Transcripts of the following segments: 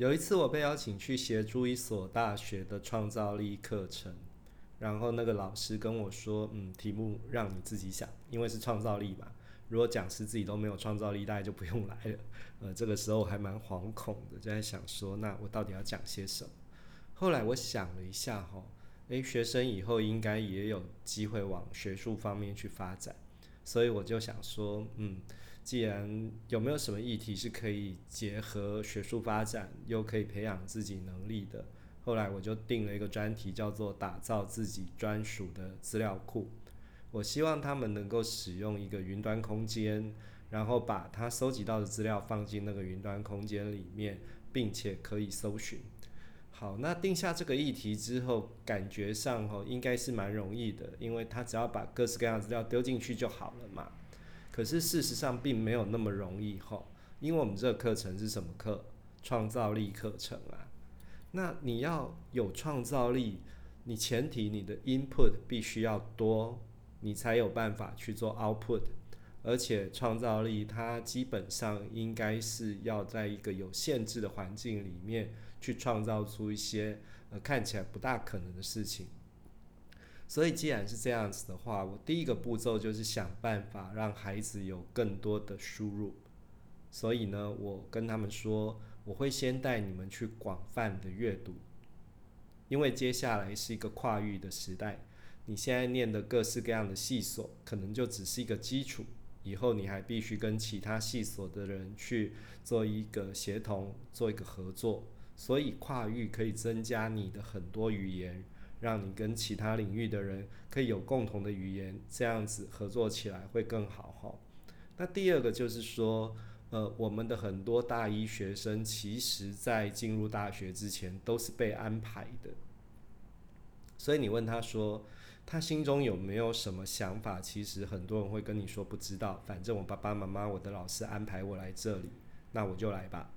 有一次我被邀请去协助一所大学的创造力课程，然后那个老师跟我说：“嗯，题目让你自己想，因为是创造力嘛。如果讲师自己都没有创造力，大家就不用来了。”呃，这个时候我还蛮惶恐的，就在想说：“那我到底要讲些什么？”后来我想了一下，哈，诶，学生以后应该也有机会往学术方面去发展，所以我就想说：“嗯。”既然有没有什么议题是可以结合学术发展，又可以培养自己能力的？后来我就定了一个专题，叫做打造自己专属的资料库。我希望他们能够使用一个云端空间，然后把他收集到的资料放进那个云端空间里面，并且可以搜寻。好，那定下这个议题之后，感觉上哦应该是蛮容易的，因为他只要把各式各样的资料丢进去就好了嘛。可是事实上并没有那么容易哈，因为我们这个课程是什么课？创造力课程啊。那你要有创造力，你前提你的 input 必须要多，你才有办法去做 output。而且创造力它基本上应该是要在一个有限制的环境里面去创造出一些呃看起来不大可能的事情。所以，既然是这样子的话，我第一个步骤就是想办法让孩子有更多的输入。所以呢，我跟他们说，我会先带你们去广泛的阅读，因为接下来是一个跨域的时代。你现在念的各式各样的系所，可能就只是一个基础，以后你还必须跟其他系所的人去做一个协同，做一个合作。所以，跨域可以增加你的很多语言。让你跟其他领域的人可以有共同的语言，这样子合作起来会更好哈。那第二个就是说，呃，我们的很多大一学生，其实在进入大学之前都是被安排的。所以你问他说，他心中有没有什么想法？其实很多人会跟你说不知道，反正我爸爸妈妈、我的老师安排我来这里，那我就来吧。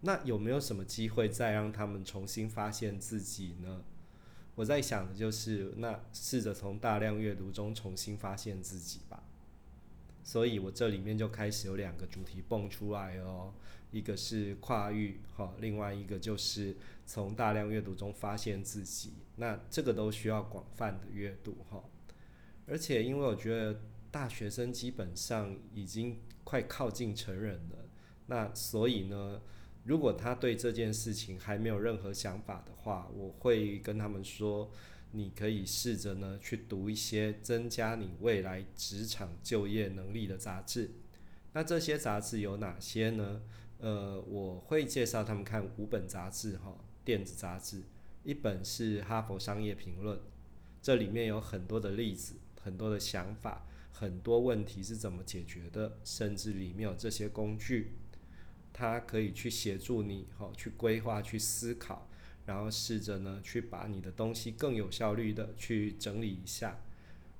那有没有什么机会再让他们重新发现自己呢？我在想的就是，那试着从大量阅读中重新发现自己吧。所以我这里面就开始有两个主题蹦出来哦，一个是跨域哈，另外一个就是从大量阅读中发现自己。那这个都需要广泛的阅读哈，而且因为我觉得大学生基本上已经快靠近成人了，那所以呢。如果他对这件事情还没有任何想法的话，我会跟他们说，你可以试着呢去读一些增加你未来职场就业能力的杂志。那这些杂志有哪些呢？呃，我会介绍他们看五本杂志哈，电子杂志。一本是《哈佛商业评论》，这里面有很多的例子，很多的想法，很多问题是怎么解决的，甚至里面有这些工具。它可以去协助你，哈，去规划、去思考，然后试着呢，去把你的东西更有效率的去整理一下。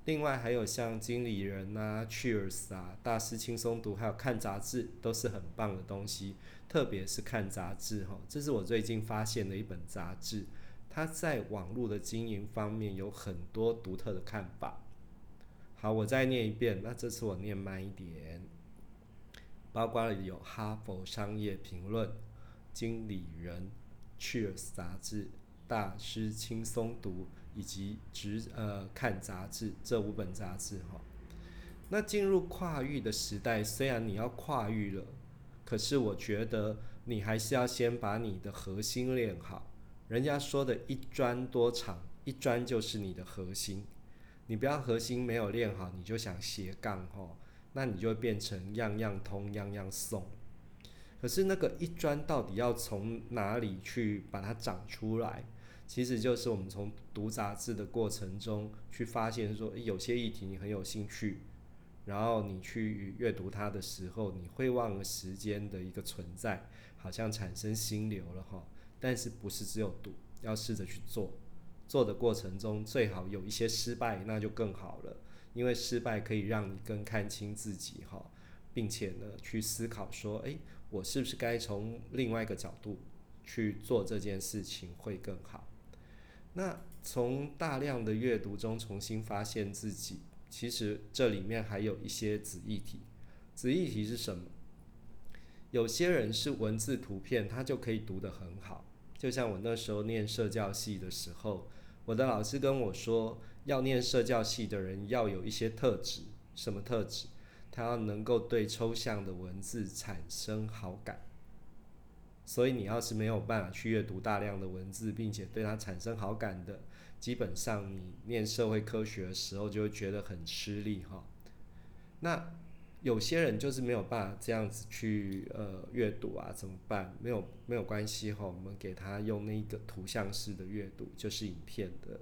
另外还有像经理人啊、Cheers 啊、大师轻松读，还有看杂志，都是很棒的东西。特别是看杂志，哈，这是我最近发现的一本杂志，它在网络的经营方面有很多独特的看法。好，我再念一遍，那这次我念慢一点。包括有《哈佛商业评论》、《经理人》、《Cheers》杂志、《大师轻松读》以及《直呃看杂志》这五本杂志哈。那进入跨域的时代，虽然你要跨域了，可是我觉得你还是要先把你的核心练好。人家说的一专多长，一专就是你的核心。你不要核心没有练好，你就想斜杠哈。那你就会变成样样通，样样送。可是那个一专到底要从哪里去把它长出来？其实就是我们从读杂志的过程中去发现，说有些议题你很有兴趣，然后你去阅读它的时候，你会忘了时间的一个存在，好像产生心流了哈。但是不是只有读，要试着去做，做的过程中最好有一些失败，那就更好了。因为失败可以让你更看清自己哈，并且呢去思考说，诶，我是不是该从另外一个角度去做这件事情会更好？那从大量的阅读中重新发现自己，其实这里面还有一些子议题。子议题是什么？有些人是文字图片，他就可以读得很好。就像我那时候念社教系的时候，我的老师跟我说，要念社教系的人要有一些特质，什么特质？他要能够对抽象的文字产生好感。所以你要是没有办法去阅读大量的文字，并且对它产生好感的，基本上你念社会科学的时候就会觉得很吃力哈。那有些人就是没有办法这样子去呃阅读啊，怎么办？没有没有关系哈，我们给他用那个图像式的阅读，就是影片的。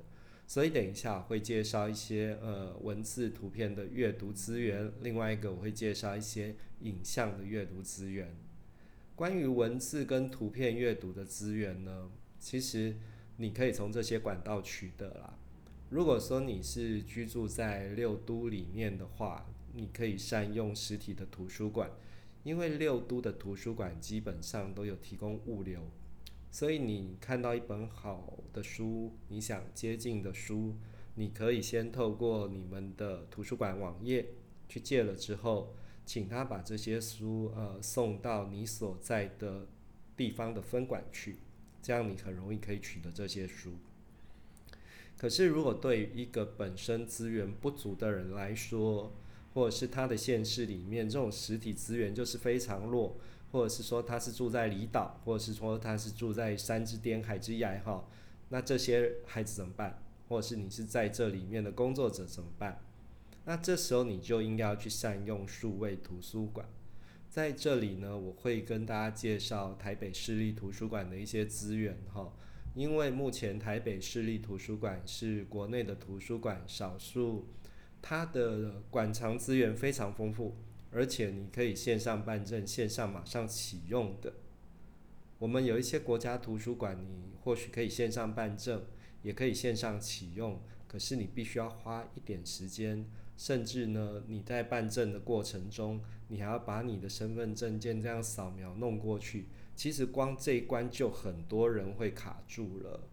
所以等一下会介绍一些呃文字图片的阅读资源，另外一个我会介绍一些影像的阅读资源。关于文字跟图片阅读的资源呢，其实你可以从这些管道取得啦。如果说你是居住在六都里面的话，你可以善用实体的图书馆，因为六都的图书馆基本上都有提供物流，所以你看到一本好的书，你想接近的书，你可以先透过你们的图书馆网页去借了之后，请他把这些书呃送到你所在的地方的分馆去，这样你很容易可以取得这些书。可是如果对于一个本身资源不足的人来说，或者是他的县市里面，这种实体资源就是非常弱，或者是说他是住在离岛，或者是说他是住在山之巅、海之崖哈，那这些孩子怎么办？或者是你是在这里面的工作者怎么办？那这时候你就应该要去善用数位图书馆。在这里呢，我会跟大家介绍台北市立图书馆的一些资源哈，因为目前台北市立图书馆是国内的图书馆少数。它的馆藏资源非常丰富，而且你可以线上办证、线上马上启用的。我们有一些国家图书馆，你或许可以线上办证，也可以线上启用，可是你必须要花一点时间，甚至呢，你在办证的过程中，你还要把你的身份证件这样扫描弄过去。其实光这一关就很多人会卡住了，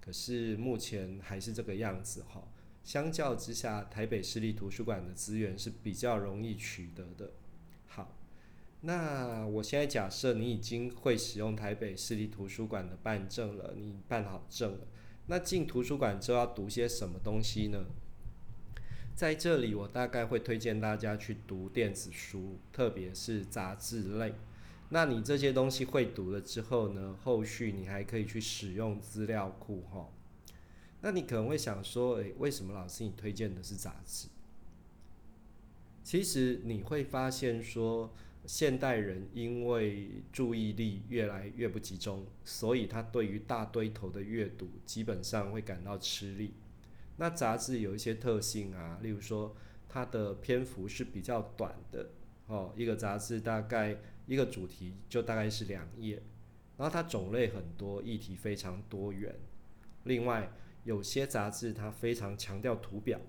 可是目前还是这个样子哈。相较之下，台北市立图书馆的资源是比较容易取得的。好，那我现在假设你已经会使用台北市立图书馆的办证了，你办好证了，那进图书馆之后要读些什么东西呢？在这里，我大概会推荐大家去读电子书，特别是杂志类。那你这些东西会读了之后呢，后续你还可以去使用资料库，哈。那你可能会想说，诶，为什么老师你推荐的是杂志？其实你会发现说，现代人因为注意力越来越不集中，所以他对于大堆头的阅读基本上会感到吃力。那杂志有一些特性啊，例如说它的篇幅是比较短的哦，一个杂志大概一个主题就大概是两页，然后它种类很多，议题非常多元。另外，有些杂志它非常强调图表，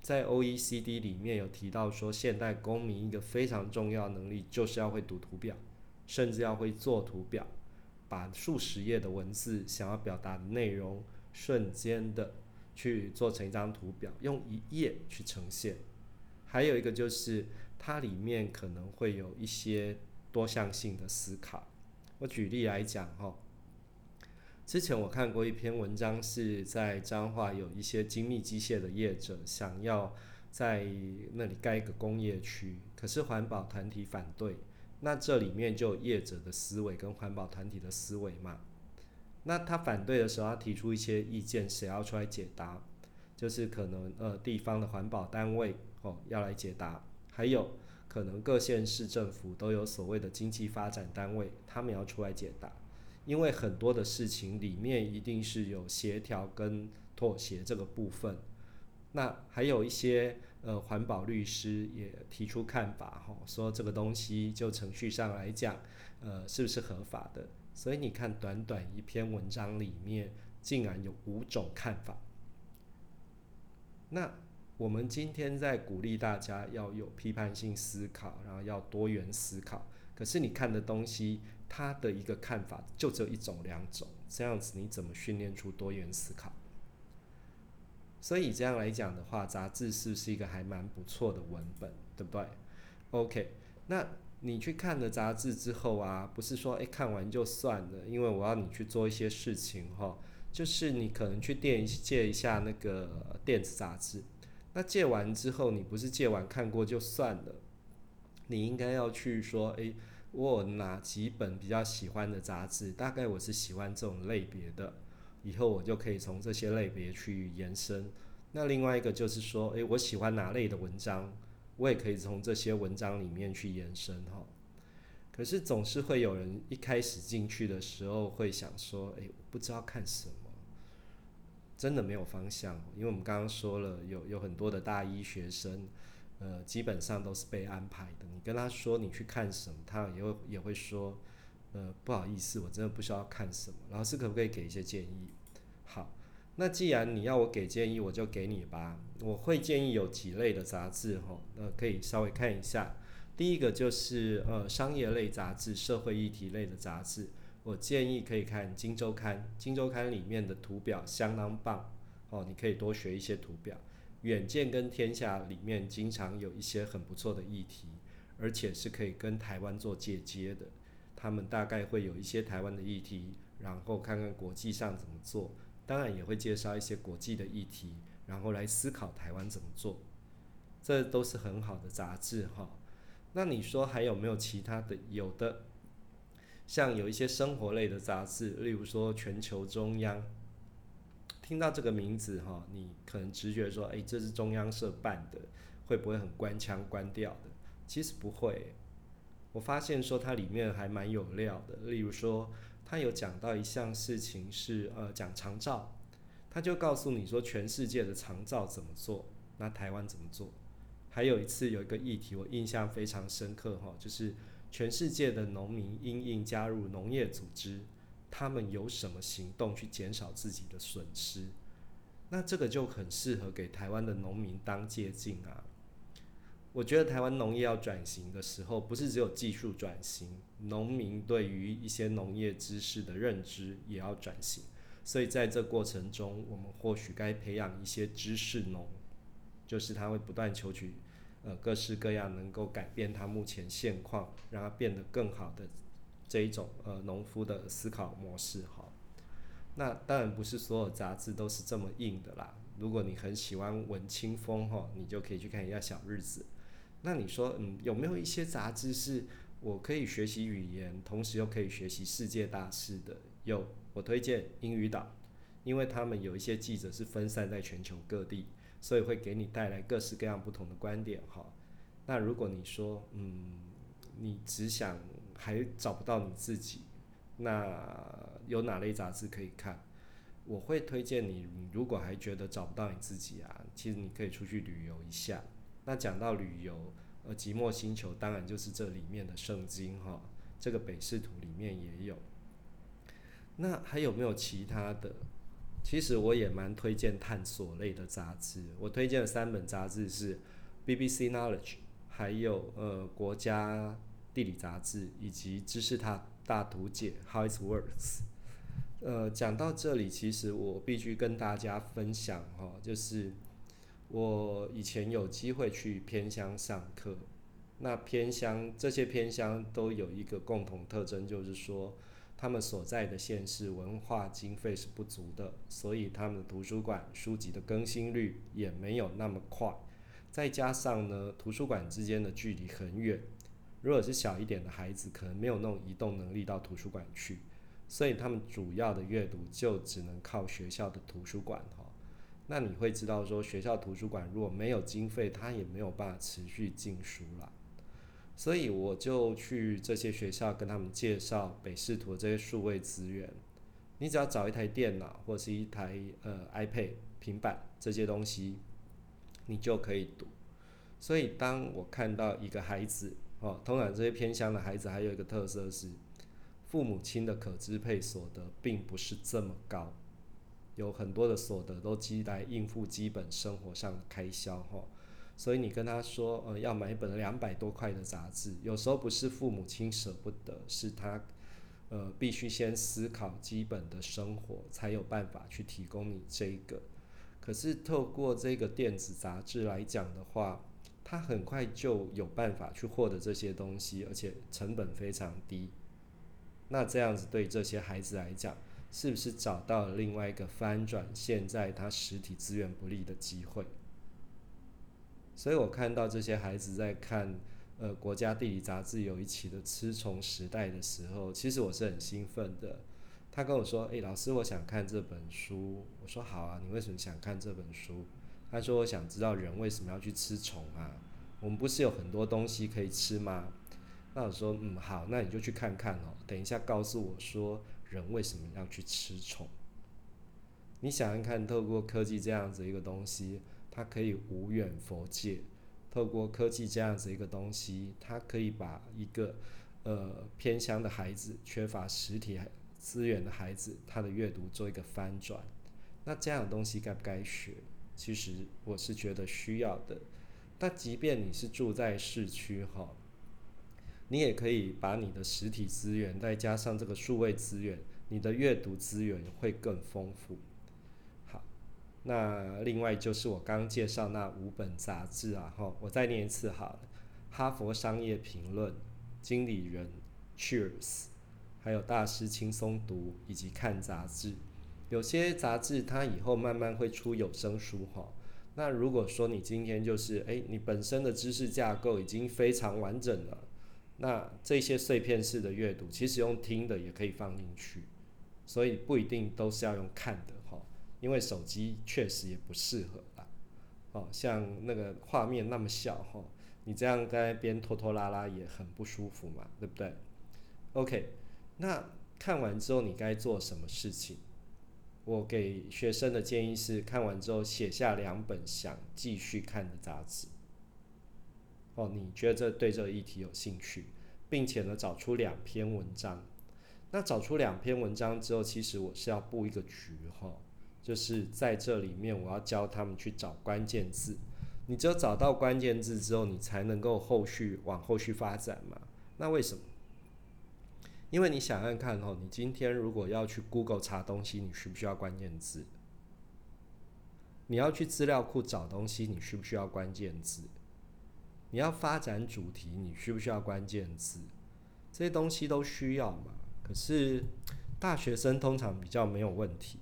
在 OECD 里面有提到说，现代公民一个非常重要能力就是要会读图表，甚至要会做图表，把数十页的文字想要表达的内容，瞬间的去做成一张图表，用一页去呈现。还有一个就是它里面可能会有一些多项性的思考。我举例来讲哈。之前我看过一篇文章，是在彰化有一些精密机械的业者想要在那里盖一个工业区，可是环保团体反对。那这里面就有业者的思维跟环保团体的思维嘛。那他反对的时候，他提出一些意见，谁要出来解答？就是可能呃地方的环保单位哦要来解答，还有可能各县市政府都有所谓的经济发展单位，他们要出来解答。因为很多的事情里面一定是有协调跟妥协这个部分，那还有一些呃环保律师也提出看法哈，说这个东西就程序上来讲，呃是不是合法的？所以你看短短一篇文章里面竟然有五种看法。那我们今天在鼓励大家要有批判性思考，然后要多元思考，可是你看的东西。他的一个看法就只有一种、两种，这样子你怎么训练出多元思考？所以这样来讲的话，杂志是不是一个还蛮不错的文本，对不对？OK，那你去看了杂志之后啊，不是说诶看完就算了，因为我要你去做一些事情哈，就是你可能去店借一下那个电子杂志，那借完之后，你不是借完看过就算了，你应该要去说，诶，我哪几本比较喜欢的杂志，大概我是喜欢这种类别的，以后我就可以从这些类别去延伸。那另外一个就是说，诶，我喜欢哪类的文章。我也可以从这些文章里面去延伸哈，可是总是会有人一开始进去的时候会想说，哎，我不知道看什么，真的没有方向。因为我们刚刚说了，有有很多的大一学生，呃，基本上都是被安排的。你跟他说你去看什么，他也会也会说，呃，不好意思，我真的不需要看什么。老师可不可以给一些建议？好。那既然你要我给建议，我就给你吧。我会建议有几类的杂志，哈，呃，可以稍微看一下。第一个就是呃商业类杂志、社会议题类的杂志，我建议可以看《金周刊》。《金周刊》里面的图表相当棒，哦，你可以多学一些图表。《远见》跟《天下》里面经常有一些很不错的议题，而且是可以跟台湾做借接的。他们大概会有一些台湾的议题，然后看看国际上怎么做。当然也会介绍一些国际的议题，然后来思考台湾怎么做，这都是很好的杂志哈。那你说还有没有其他的？有的，像有一些生活类的杂志，例如说《全球中央》，听到这个名字哈，你可能直觉说，哎，这是中央社办的，会不会很官腔官调的？其实不会，我发现说它里面还蛮有料的，例如说。他有讲到一项事情是，呃，讲长照，他就告诉你说全世界的长照怎么做，那台湾怎么做？还有一次有一个议题我印象非常深刻哈，就是全世界的农民因应加入农业组织，他们有什么行动去减少自己的损失？那这个就很适合给台湾的农民当借鉴啊。我觉得台湾农业要转型的时候，不是只有技术转型，农民对于一些农业知识的认知也要转型。所以在这过程中，我们或许该培养一些知识农，就是他会不断求取，呃，各式各样能够改变他目前现况，让他变得更好的这一种呃农夫的思考模式哈。那当然不是所有杂志都是这么硬的啦。如果你很喜欢文青风哈，你就可以去看一下《小日子》。那你说，嗯，有没有一些杂志是我可以学习语言，同时又可以学习世界大事的？有，我推荐英语岛，因为他们有一些记者是分散在全球各地，所以会给你带来各式各样不同的观点哈。那如果你说，嗯，你只想还找不到你自己，那有哪类杂志可以看？我会推荐你，如果还觉得找不到你自己啊，其实你可以出去旅游一下。那讲到旅游，呃，寂寞星球当然就是这里面的圣经哈，这个北视图里面也有。那还有没有其他的？其实我也蛮推荐探索类的杂志，我推荐的三本杂志是 BBC Knowledge，还有呃国家地理杂志以及知识大大图解 How It Works。呃，讲到这里，其实我必须跟大家分享哈，就是。我以前有机会去偏乡上课，那偏乡这些偏乡都有一个共同特征，就是说他们所在的县市文化经费是不足的，所以他们的图书馆书籍的更新率也没有那么快。再加上呢，图书馆之间的距离很远，如果是小一点的孩子，可能没有那种移动能力到图书馆去，所以他们主要的阅读就只能靠学校的图书馆哈。那你会知道说，学校图书馆如果没有经费，它也没有办法持续进书了。所以我就去这些学校跟他们介绍北视图这些数位资源。你只要找一台电脑或是一台呃 iPad 平板这些东西，你就可以读。所以当我看到一个孩子哦，通常这些偏乡的孩子还有一个特色是，父母亲的可支配所得并不是这么高。有很多的所得都积来应付基本生活上的开销哈，所以你跟他说，呃，要买一本两百多块的杂志，有时候不是父母亲舍不得，是他，呃，必须先思考基本的生活，才有办法去提供你这个。可是透过这个电子杂志来讲的话，他很快就有办法去获得这些东西，而且成本非常低。那这样子对这些孩子来讲，是不是找到了另外一个翻转现在他实体资源不利的机会？所以我看到这些孩子在看呃国家地理杂志有一期的吃虫时代的时候，其实我是很兴奋的。他跟我说：“诶，老师，我想看这本书。”我说：“好啊，你为什么想看这本书？”他说：“我想知道人为什么要去吃虫啊？我们不是有很多东西可以吃吗？”那我说：“嗯，好，那你就去看看哦。等一下告诉我说人为什么要去吃虫。你想想看，透过科技这样子一个东西。”它可以无远佛界，透过科技这样子一个东西，它可以把一个呃偏乡的孩子、缺乏实体资源的孩子，他的阅读做一个翻转。那这样的东西该不该学？其实我是觉得需要的。但即便你是住在市区哈，你也可以把你的实体资源再加上这个数位资源，你的阅读资源会更丰富。好那另外就是我刚介绍那五本杂志啊，哈，我再念一次哈，《哈佛商业评论》、《经理人》、Cheers，还有大师轻松读以及看杂志。有些杂志它以后慢慢会出有声书哈。那如果说你今天就是诶，你本身的知识架构已经非常完整了，那这些碎片式的阅读其实用听的也可以放进去，所以不一定都是要用看的哈。因为手机确实也不适合啦，哦，像那个画面那么小哈，你这样在那边拖拖拉拉也很不舒服嘛，对不对？OK，那看完之后你该做什么事情？我给学生的建议是，看完之后写下两本想继续看的杂志。哦，你觉得这对这个议题有兴趣，并且呢找出两篇文章。那找出两篇文章之后，其实我是要布一个局哈。就是在这里面，我要教他们去找关键字。你只有找到关键字之后，你才能够后续往后续发展嘛？那为什么？因为你想想看哦，你今天如果要去 Google 查东西，你需不需要关键字？你要去资料库找东西，你需不需要关键字？你要发展主题，你需不需要关键字？这些东西都需要嘛？可是大学生通常比较没有问题。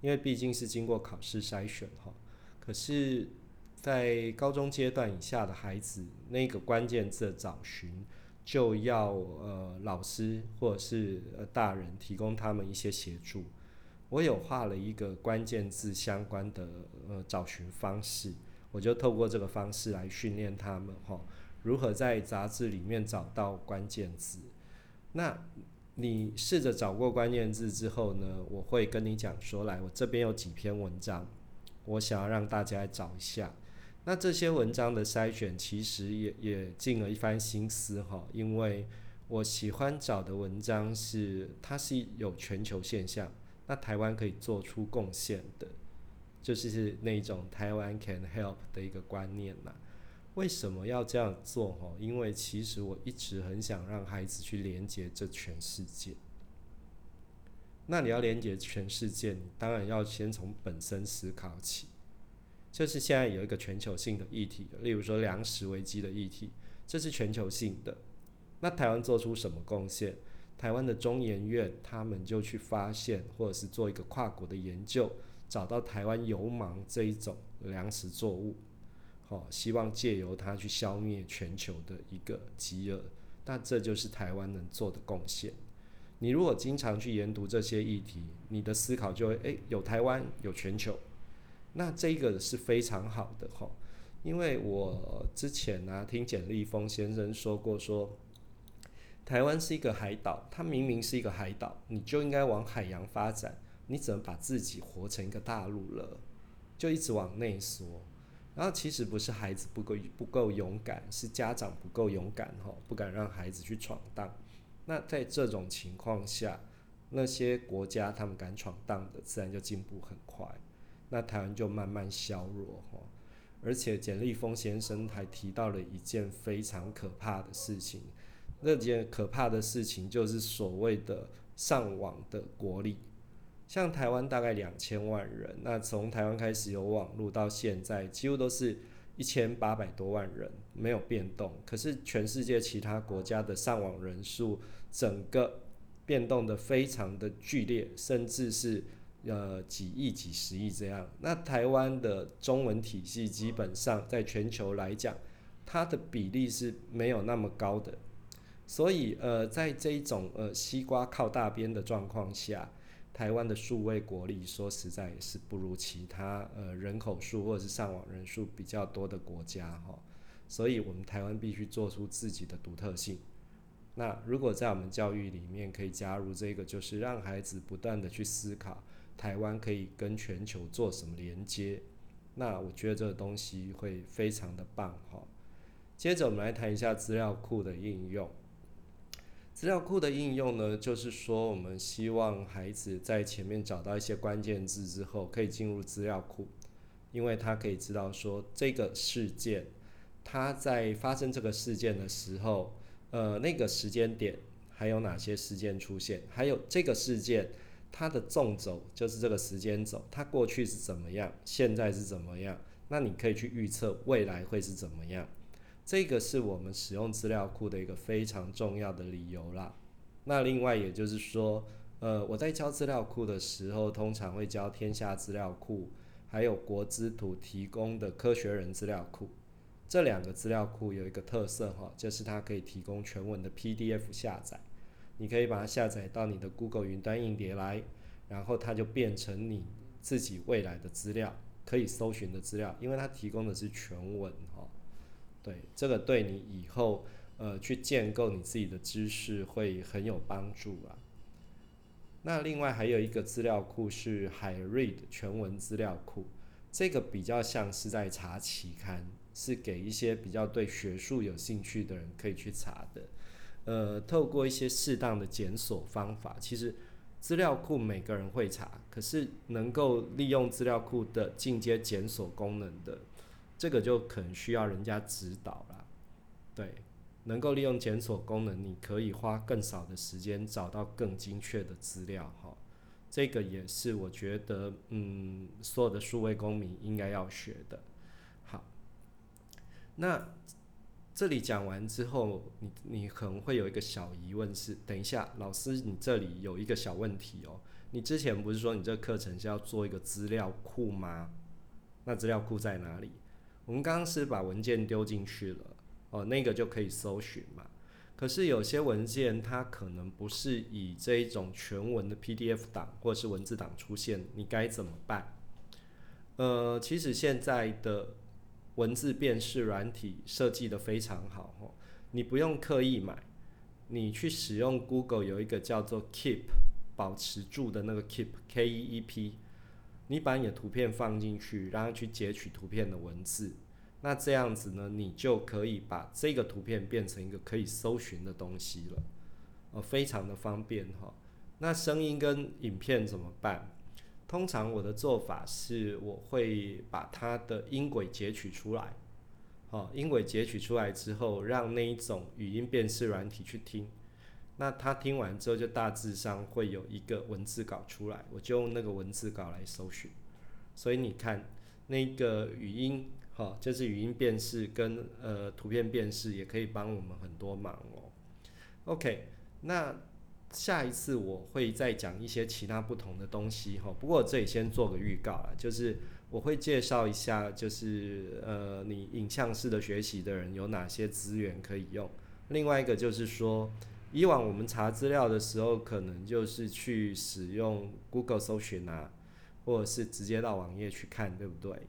因为毕竟是经过考试筛选哈，可是，在高中阶段以下的孩子，那个关键字的找寻，就要呃老师或者是呃大人提供他们一些协助。我有画了一个关键字相关的呃找寻方式，我就透过这个方式来训练他们哈，如何在杂志里面找到关键字。那你试着找过关键字之后呢，我会跟你讲说，来，我这边有几篇文章，我想要让大家来找一下。那这些文章的筛选其实也也尽了一番心思哈，因为我喜欢找的文章是它是有全球现象，那台湾可以做出贡献的，就是那种台湾 can help 的一个观念嘛。为什么要这样做？哈，因为其实我一直很想让孩子去连接这全世界。那你要连接全世界，你当然要先从本身思考起。就是现在有一个全球性的议题，例如说粮食危机的议题，这是全球性的。那台湾做出什么贡献？台湾的中研院他们就去发现，或者是做一个跨国的研究，找到台湾油芒这一种粮食作物。哦，希望借由它去消灭全球的一个饥饿，那这就是台湾能做的贡献。你如果经常去研读这些议题，你的思考就会诶，有台湾有全球，那这个是非常好的哈。因为我之前呢听简立峰先生说过，说台湾是一个海岛，它明明是一个海岛，你就应该往海洋发展，你怎么把自己活成一个大陆了？就一直往内缩。然后其实不是孩子不够不够勇敢，是家长不够勇敢哈，不敢让孩子去闯荡。那在这种情况下，那些国家他们敢闯荡的，自然就进步很快。那台湾就慢慢削弱哈。而且简立峰先生还提到了一件非常可怕的事情，那件可怕的事情就是所谓的上网的国力。像台湾大概两千万人，那从台湾开始有网络到现在，几乎都是一千八百多万人没有变动，可是全世界其他国家的上网人数整个变动的非常的剧烈，甚至是呃几亿、几十亿这样。那台湾的中文体系基本上在全球来讲，它的比例是没有那么高的，所以呃在这一种呃西瓜靠大边的状况下。台湾的数位国力，说实在也是不如其他呃人口数或者是上网人数比较多的国家哈，所以我们台湾必须做出自己的独特性。那如果在我们教育里面可以加入这个，就是让孩子不断的去思考台湾可以跟全球做什么连接，那我觉得这个东西会非常的棒哈。接着我们来谈一下资料库的应用。资料库的应用呢，就是说我们希望孩子在前面找到一些关键字之后，可以进入资料库，因为他可以知道说这个事件，他在发生这个事件的时候，呃，那个时间点还有哪些事件出现，还有这个事件它的纵轴就是这个时间轴，它过去是怎么样，现在是怎么样，那你可以去预测未来会是怎么样。这个是我们使用资料库的一个非常重要的理由啦。那另外也就是说，呃，我在教资料库的时候，通常会教天下资料库，还有国资图提供的科学人资料库。这两个资料库有一个特色哈，就是它可以提供全文的 PDF 下载，你可以把它下载到你的 Google 云端硬碟来，然后它就变成你自己未来的资料，可以搜寻的资料，因为它提供的是全文哈。对，这个对你以后呃去建构你自己的知识会很有帮助啊。那另外还有一个资料库是海瑞的全文资料库，这个比较像是在查期刊，是给一些比较对学术有兴趣的人可以去查的。呃，透过一些适当的检索方法，其实资料库每个人会查，可是能够利用资料库的进阶检索功能的。这个就可能需要人家指导了，对，能够利用检索功能，你可以花更少的时间找到更精确的资料，哈，这个也是我觉得，嗯，所有的数位公民应该要学的。好，那这里讲完之后，你你可能会有一个小疑问是，等一下，老师，你这里有一个小问题哦，你之前不是说你这个课程是要做一个资料库吗？那资料库在哪里？我们刚刚是把文件丢进去了，哦，那个就可以搜寻嘛。可是有些文件它可能不是以这一种全文的 PDF 档或是文字档出现，你该怎么办？呃，其实现在的文字辨识软体设计的非常好，哦，你不用刻意买，你去使用 Google 有一个叫做 Keep 保持住的那个 Keep K E E P。你把你的图片放进去，然后去截取图片的文字，那这样子呢，你就可以把这个图片变成一个可以搜寻的东西了，哦，非常的方便哈。那声音跟影片怎么办？通常我的做法是，我会把它的音轨截取出来，哦，音轨截取出来之后，让那一种语音辨识软体去听。那他听完之后，就大致上会有一个文字稿出来，我就用那个文字稿来搜寻。所以你看，那个语音，哈，就是语音辨识跟呃图片辨识，也可以帮我们很多忙哦。OK，那下一次我会再讲一些其他不同的东西哈。不过这里先做个预告了，就是我会介绍一下，就是呃你影像式的学习的人有哪些资源可以用。另外一个就是说。以往我们查资料的时候，可能就是去使用 Google 搜寻啊，或者是直接到网页去看，对不对？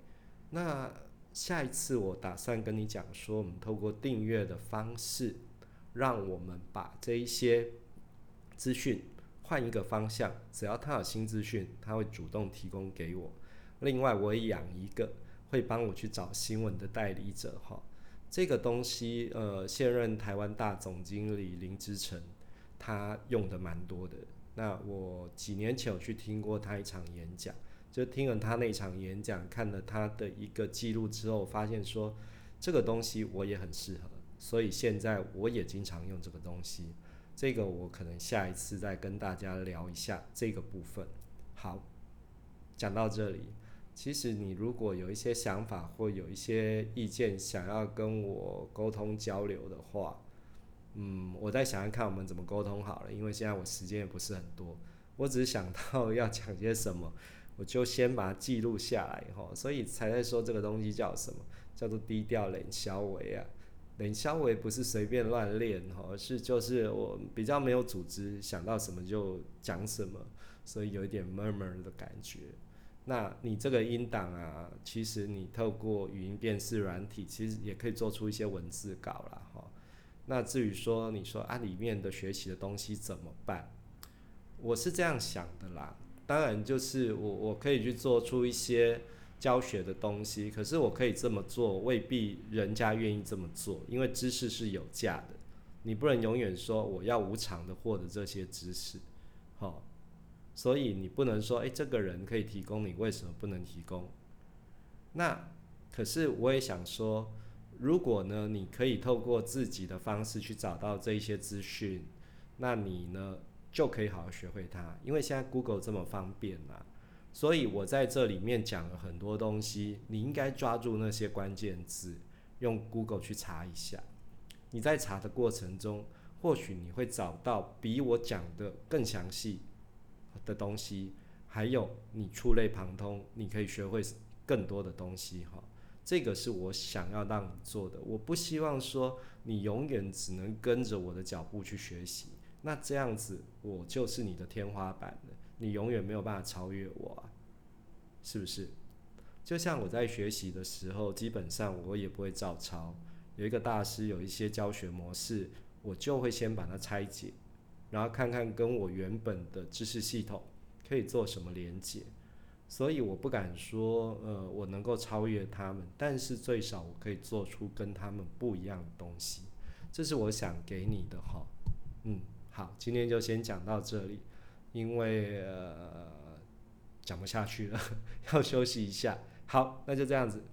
那下一次我打算跟你讲说，我们透过订阅的方式，让我们把这一些资讯换一个方向，只要他有新资讯，他会主动提供给我。另外，我也养一个会帮我去找新闻的代理者，哈。这个东西，呃，现任台湾大总经理林之成，他用的蛮多的。那我几年前有去听过他一场演讲，就听了他那场演讲，看了他的一个记录之后，发现说这个东西我也很适合，所以现在我也经常用这个东西。这个我可能下一次再跟大家聊一下这个部分。好，讲到这里。其实你如果有一些想法或有一些意见想要跟我沟通交流的话，嗯，我再想想看我们怎么沟通好了，因为现在我时间也不是很多，我只是想到 要讲些什么，我就先把它记录下来哈，所以才在说这个东西叫什么，叫做低调冷消维啊，冷消维不是随便乱练哈，是就是我比较没有组织，想到什么就讲什么，所以有一点 murmur 的感觉。那你这个音档啊，其实你透过语音辨识软体，其实也可以做出一些文字稿了哈。那至于说你说啊里面的学习的东西怎么办？我是这样想的啦。当然就是我我可以去做出一些教学的东西，可是我可以这么做，未必人家愿意这么做，因为知识是有价的，你不能永远说我要无偿的获得这些知识，好。所以你不能说，哎，这个人可以提供，你为什么不能提供？那可是我也想说，如果呢，你可以透过自己的方式去找到这一些资讯，那你呢就可以好好学会它。因为现在 Google 这么方便嘛，所以我在这里面讲了很多东西，你应该抓住那些关键字，用 Google 去查一下。你在查的过程中，或许你会找到比我讲的更详细。的东西，还有你触类旁通，你可以学会更多的东西哈。这个是我想要让你做的。我不希望说你永远只能跟着我的脚步去学习，那这样子我就是你的天花板了，你永远没有办法超越我啊，是不是？就像我在学习的时候，基本上我也不会照抄。有一个大师有一些教学模式，我就会先把它拆解。然后看看跟我原本的知识系统可以做什么连接，所以我不敢说，呃，我能够超越他们，但是最少我可以做出跟他们不一样的东西，这是我想给你的哈。嗯，好，今天就先讲到这里，因为呃讲不下去了，要休息一下。好，那就这样子。